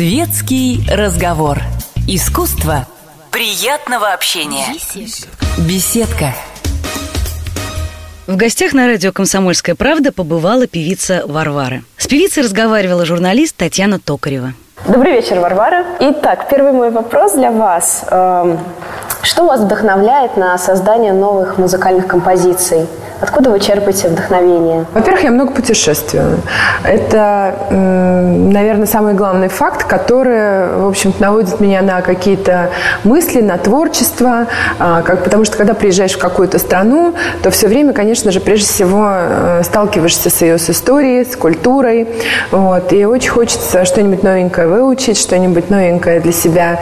Светский разговор. Искусство приятного общения. Беседка. В гостях на радио «Комсомольская правда» побывала певица Варвара. С певицей разговаривала журналист Татьяна Токарева. Добрый вечер, Варвара. Итак, первый мой вопрос для вас. Эм, что вас вдохновляет на создание новых музыкальных композиций? Откуда вы черпаете вдохновение? Во-первых, я много путешествую. Это, наверное, самый главный факт, который, в общем-то, наводит меня на какие-то мысли, на творчество. А, как, потому что, когда приезжаешь в какую-то страну, то все время, конечно же, прежде всего э, сталкиваешься с ее с историей, с культурой. Вот, и очень хочется что-нибудь новенькое выучить, что-нибудь новенькое для себя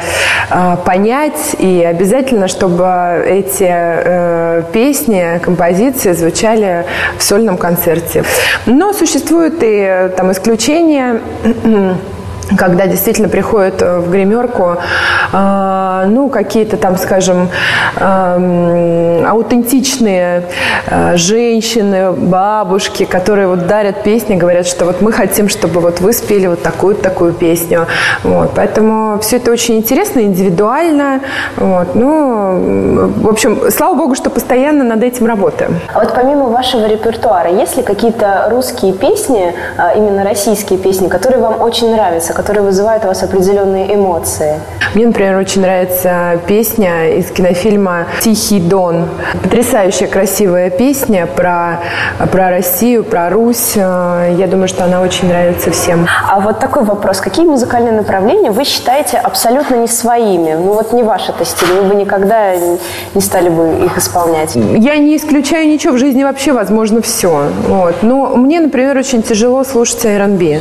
а, понять. И обязательно, чтобы эти э, песни, композиции звучали в сольном концерте. Но существуют и там исключения когда действительно приходят э, в гримерку, э, ну, какие-то там, скажем, аутентичные э, женщины, бабушки, которые вот дарят песни, говорят, что вот мы хотим, чтобы вот вы спели вот такую-такую песню. Вот. Поэтому все это очень интересно, индивидуально. Вот. Ну, в общем, слава богу, что постоянно над этим работаем. А вот помимо вашего репертуара, есть ли какие-то русские песни, а, именно российские песни, которые вам очень нравятся, которые вызывают у вас определенные эмоции? Мне, например, очень нравится песня из кинофильма «Тихий дон». Потрясающая красивая песня про, про Россию, про Русь. Я думаю, что она очень нравится всем. А вот такой вопрос. Какие музыкальные направления вы считаете абсолютно не своими? Ну вот не ваш это стиль, вы бы никогда не стали бы их исполнять? Я не исключаю ничего. В жизни вообще возможно все. Вот. Но мне, например, очень тяжело слушать R&B.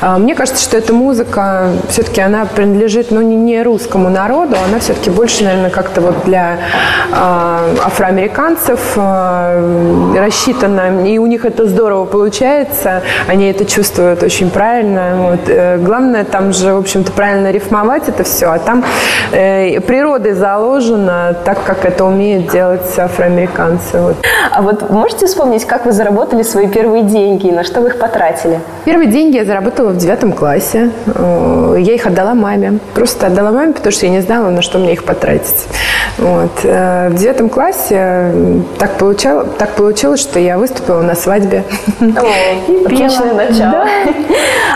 А, мне кажется, что эта музыка все-таки она принадлежит, ну, не, не русскому народу, она все-таки больше, наверное, как-то вот для э, афроамериканцев э, рассчитана, и у них это здорово получается, они это чувствуют очень правильно. Вот. Э, главное там же, в общем-то, правильно рифмовать это все, а там э, природой заложено так, как это умеют делать афроамериканцы. Вот. А вот можете вспомнить, как вы заработали свои первые деньги и на что вы их потратили? Первые деньги я заработала в девятом классе. Э, я их отдала маме. Просто отдала маме, потому что я не знала, на что мне их потратить. Вот. Э, в девятом классе так, получало, так получилось, что я выступила на свадьбе. О, отличное начало.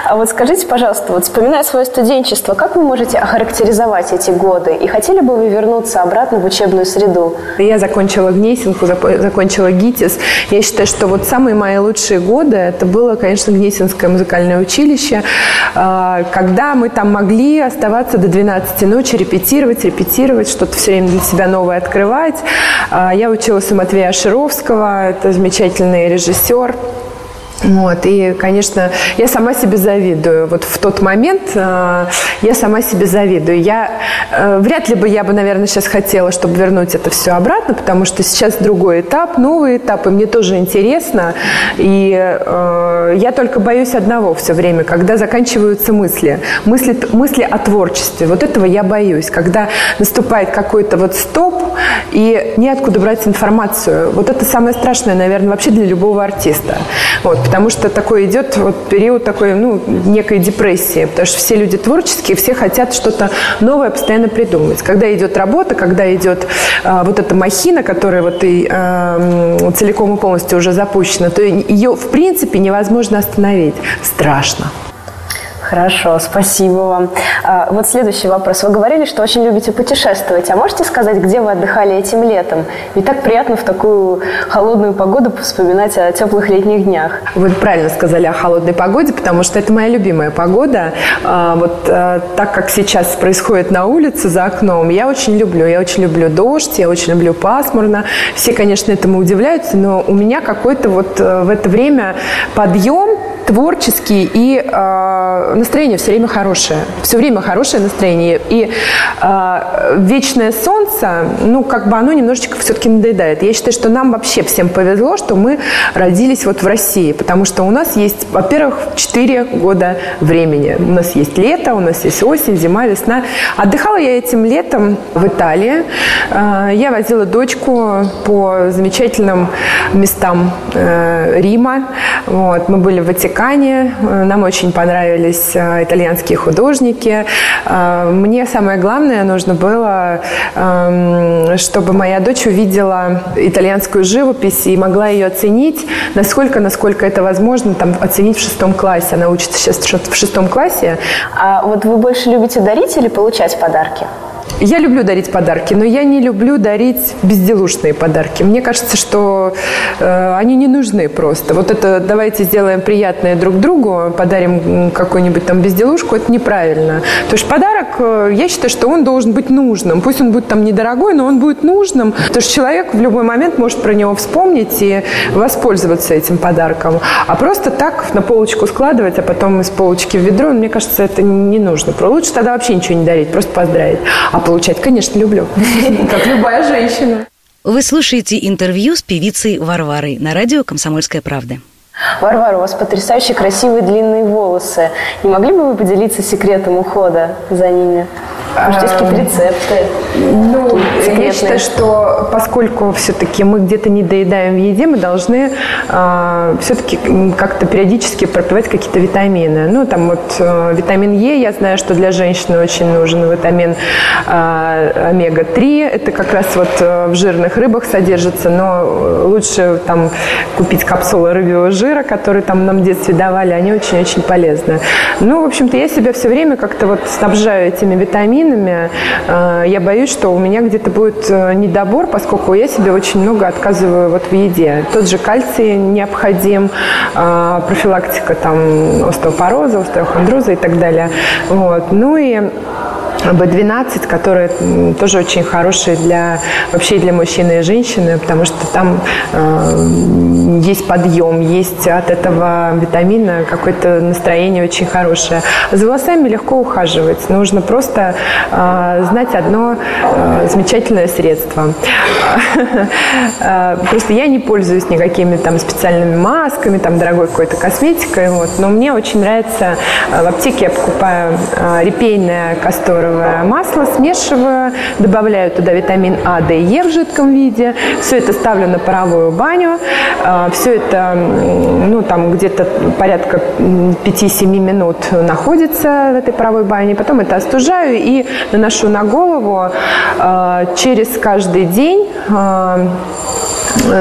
А вот скажите, пожалуйста, вот вспоминая свое студенчество, как вы можете охарактеризовать эти годы? И хотели бы вы вернуться обратно в учебную среду? Я закончила Гнесинку, закончила ГИТИС. Я считаю, что вот самые мои лучшие годы, это было, конечно, Гнесинское музыкальное училище, э, когда мы там могли оставаться до 12 ночи, репетировать, репетировать, что-то все время для себя новое открывать. А, я училась у Матвея Шировского, это замечательный режиссер. Вот, и, конечно, я сама себе завидую. Вот в тот момент э, я сама себе завидую. Я, э, вряд ли бы я бы, наверное, сейчас хотела, чтобы вернуть это все обратно, потому что сейчас другой этап, новый этап, и мне тоже интересно. И э, я только боюсь одного все время, когда заканчиваются мысли. Мысли, мысли о творчестве. Вот этого я боюсь. Когда наступает какой-то вот стоп, и неоткуда брать информацию. Вот это самое страшное, наверное, вообще для любого артиста. Вот, потому что такой идет вот период такой, ну, некой депрессии, потому что все люди творческие, все хотят что-то новое постоянно придумать. Когда идет работа, когда идет э, вот эта махина, которая вот и э, целиком и полностью уже запущена, то ее, в принципе, невозможно остановить. Страшно. Хорошо, спасибо вам. А, вот следующий вопрос. Вы говорили, что очень любите путешествовать. А можете сказать, где вы отдыхали этим летом? Ведь так приятно в такую холодную погоду вспоминать о теплых летних днях. Вы правильно сказали о холодной погоде, потому что это моя любимая погода. А, вот а, так как сейчас происходит на улице за окном, я очень люблю. Я очень люблю дождь, я очень люблю пасмурно. Все, конечно, этому удивляются, но у меня какой-то вот э, в это время подъем творческий и э, настроение все время хорошее. Все время хорошее настроение. И э, вечное солнце, ну, как бы оно немножечко все-таки надоедает. Я считаю, что нам вообще всем повезло, что мы родились вот в России, потому что у нас есть, во-первых, 4 года времени. У нас есть лето, у нас есть осень, зима, весна. Отдыхала я этим летом в Италии. Э, я возила дочку по замечательным местам э, Рима. Вот. Мы были в Ватикане ткани. Нам очень понравились итальянские художники. Мне самое главное нужно было, чтобы моя дочь увидела итальянскую живопись и могла ее оценить, насколько, насколько это возможно, там, оценить в шестом классе. Она учится сейчас в шестом классе. А вот вы больше любите дарить или получать подарки? Я люблю дарить подарки, но я не люблю дарить безделушные подарки. Мне кажется, что э, они не нужны просто. Вот это давайте сделаем приятное друг другу, подарим какую-нибудь там безделушку, это неправильно. То есть подарок, э, я считаю, что он должен быть нужным. Пусть он будет там недорогой, но он будет нужным. Потому что человек в любой момент может про него вспомнить и воспользоваться этим подарком. А просто так на полочку складывать, а потом из полочки в ведро, мне кажется, это не нужно. Лучше тогда вообще ничего не дарить, просто поздравить. А получать, конечно, люблю. Как любая женщина. Вы слушаете интервью с певицей Варварой на радио «Комсомольская правда». Варвара, у вас потрясающе красивые длинные волосы. Не могли бы вы поделиться секретом ухода за ними? Может, есть какие-то рецепты? Ну, я считаю, что поскольку все-таки мы где-то не доедаем в еде, мы должны э, все-таки как-то периодически пропивать какие-то витамины. Ну, там вот э, витамин Е, я знаю, что для женщины очень нужен. Витамин э, омега-3, это как раз вот э, в жирных рыбах содержится, но лучше там купить капсулы рыбьего жира, которые там нам в детстве давали, они очень-очень полезны. Ну, в общем-то, я себя все время как-то вот снабжаю этими витаминами, витаминами, э, я боюсь, что у меня где-то будет э, недобор, поскольку я себе очень много отказываю вот в еде. Тот же кальций необходим, э, профилактика там остеопороза, остеохондроза и так далее. Вот. Ну и B12, которые тоже очень хорошие для вообще для мужчины и женщины, потому что там э, есть подъем, есть от этого витамина какое-то настроение очень хорошее. За волосами легко ухаживать. Нужно просто э, знать одно э, замечательное средство. Э, просто я не пользуюсь никакими там специальными масками, там дорогой какой-то косметикой, вот. но мне очень нравится э, в аптеке я покупаю э, репейное касторовое масло, смешиваю, добавляю туда витамин А, Д и Е в жидком виде. Все это ставлю на паровую баню. А, Все это, ну, там где-то порядка 5-7 минут находится в этой паровой бане. Потом это остужаю и наношу на голову а, через каждый день а,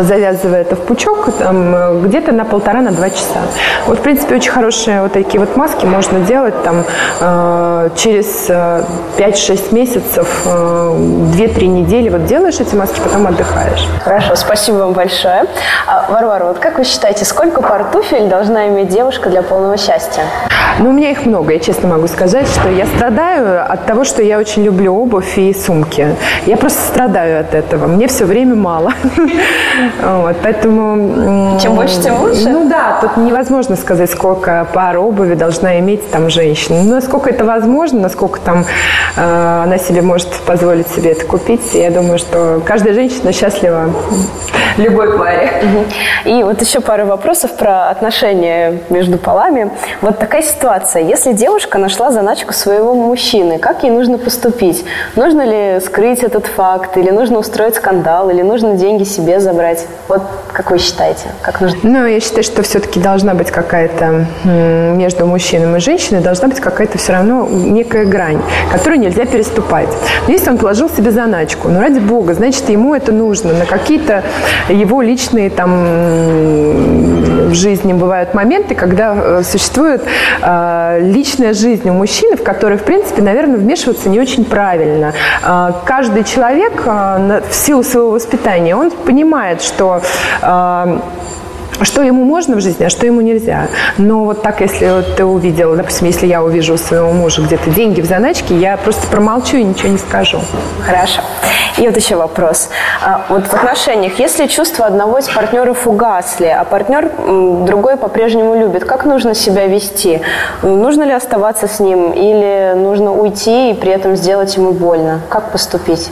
завязывая это в пучок, там, где-то на полтора, на два часа. Вот, в принципе, очень хорошие вот такие вот маски можно делать там э, через 5-6 э, месяцев, э, 2-3 недели. Вот делаешь эти маски, потом отдыхаешь. Хорошо, спасибо вам большое. А, Варвара, вот как вы считаете, сколько пар туфель должна иметь девушка для полного счастья? Ну, у меня их много, я честно могу сказать, что я страдаю от того, что я очень люблю обувь и сумки. Я просто страдаю от этого. Мне все время мало. Вот, поэтому... Чем больше, тем лучше? Ну да, тут невозможно сказать, сколько пар обуви должна иметь там женщина. Ну, насколько это возможно, насколько там э, она себе может позволить себе это купить. Я думаю, что каждая женщина счастлива любой паре. И вот еще пару вопросов про отношения между полами. Вот такая ситуация. Если девушка нашла заначку своего мужчины, как ей нужно поступить? Нужно ли скрыть этот факт? Или нужно устроить скандал? Или нужно деньги себе забрать? Вот как вы считаете? Как нужно? Ну, я считаю, что все-таки должна быть какая-то между мужчиной и женщиной должна быть какая-то все равно некая грань, которую нельзя переступать. Но если он положил себе заначку, ну, ради бога, значит, ему это нужно на какие-то его личные там в жизни бывают моменты, когда э, существует э, личная жизнь у мужчины, в которой, в принципе, наверное, вмешиваться не очень правильно. Э, каждый человек э, в силу своего воспитания, он понимает, что э, что ему можно в жизни, а что ему нельзя. Но вот так, если вот ты увидел, допустим, если я увижу у своего мужа где-то деньги в заначке, я просто промолчу и ничего не скажу. Хорошо. И вот еще вопрос. А, вот в отношениях, если чувства одного из партнеров угасли, а партнер другой по-прежнему любит, как нужно себя вести? Нужно ли оставаться с ним или нужно уйти и при этом сделать ему больно? Как поступить?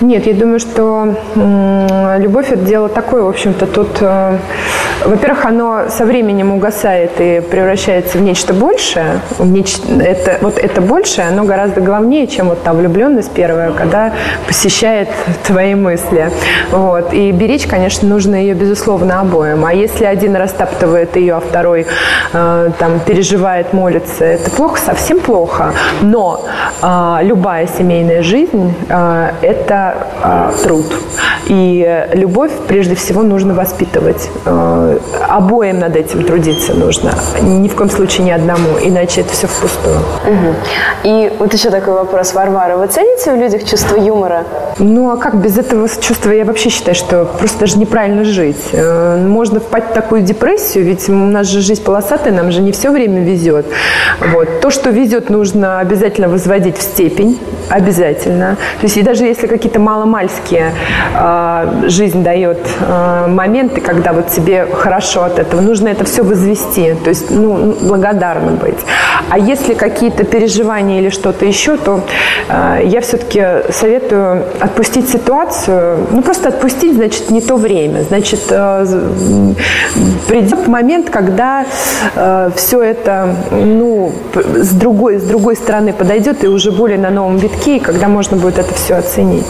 Нет, я думаю, что любовь – это дело такое, в общем-то, тут, э, во-первых, оно со временем угасает и превращается в нечто большее. В неч... это, вот это большее, оно гораздо главнее, чем вот та влюбленность первая, когда посещает твои мысли. Вот. И беречь, конечно, нужно ее, безусловно, обоим. А если один растаптывает ее, а второй э, там переживает, молится, это плохо, совсем плохо. Но э, любая семейная жизнь это э, труд. И любовь, прежде всего, нужно воспитывать. Э, обоим над этим трудиться нужно. Ни в коем случае ни одному, иначе это все впустую. Угу. И вот еще такой вопрос, Варвара. Вы цените в людях чувство юмора? Ну, а как без этого чувства? Я вообще считаю, что просто даже неправильно жить. Э, можно впасть в такую депрессию, ведь у нас же жизнь полосатая, нам же не все время везет. Вот. То, что везет, нужно обязательно возводить в степень, обязательно. То есть и даже если какие-то маломальские э, жизнь дает э, моменты, когда вот тебе хорошо от этого, нужно это все возвести, то есть ну, благодарным быть. А если какие-то переживания или что-то еще, то э, я все-таки советую отпустить ситуацию, ну просто отпустить, значит, не то время, значит, э, придет момент, когда э, все это, ну, с другой, с другой стороны подойдет и уже более на новом витке, и когда можно будет это все оценить.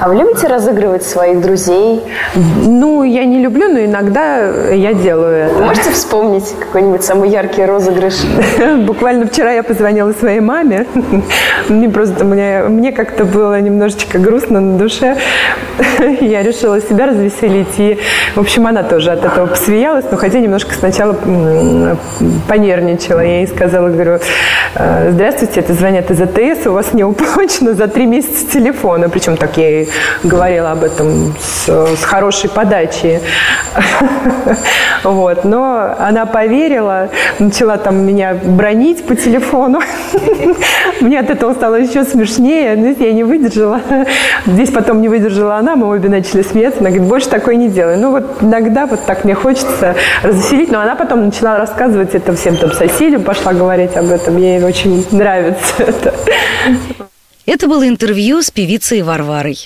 А вы любите разыгрывать своих друзей? Ну, я не люблю, но иногда я делаю это. Вы можете вспомнить какой-нибудь самый яркий розыгрыш? Буквально вчера я позвонила своей маме. Мне просто мне, мне как-то было немножечко грустно на душе. Я решила себя развеселить. И, в общем, она тоже от этого посмеялась, но хотя немножко сначала понервничала. Я ей сказала, говорю, «Э, здравствуйте, это звонят из АТС, у вас не уплачено за три месяца телефона. Причем так я ей говорила об этом с, с хорошей подачей. Вот. Но она поверила, начала там меня бронить по телефону. Мне от этого стало еще смешнее. Но я не выдержала. Здесь потом не выдержала она, мы обе начали смеяться. Она говорит, больше такое не делай. Ну вот иногда вот так мне хочется развеселить. Но она потом начала рассказывать это всем там соседям, пошла говорить об этом. Ей очень нравится это. Это было интервью с певицей Варварой.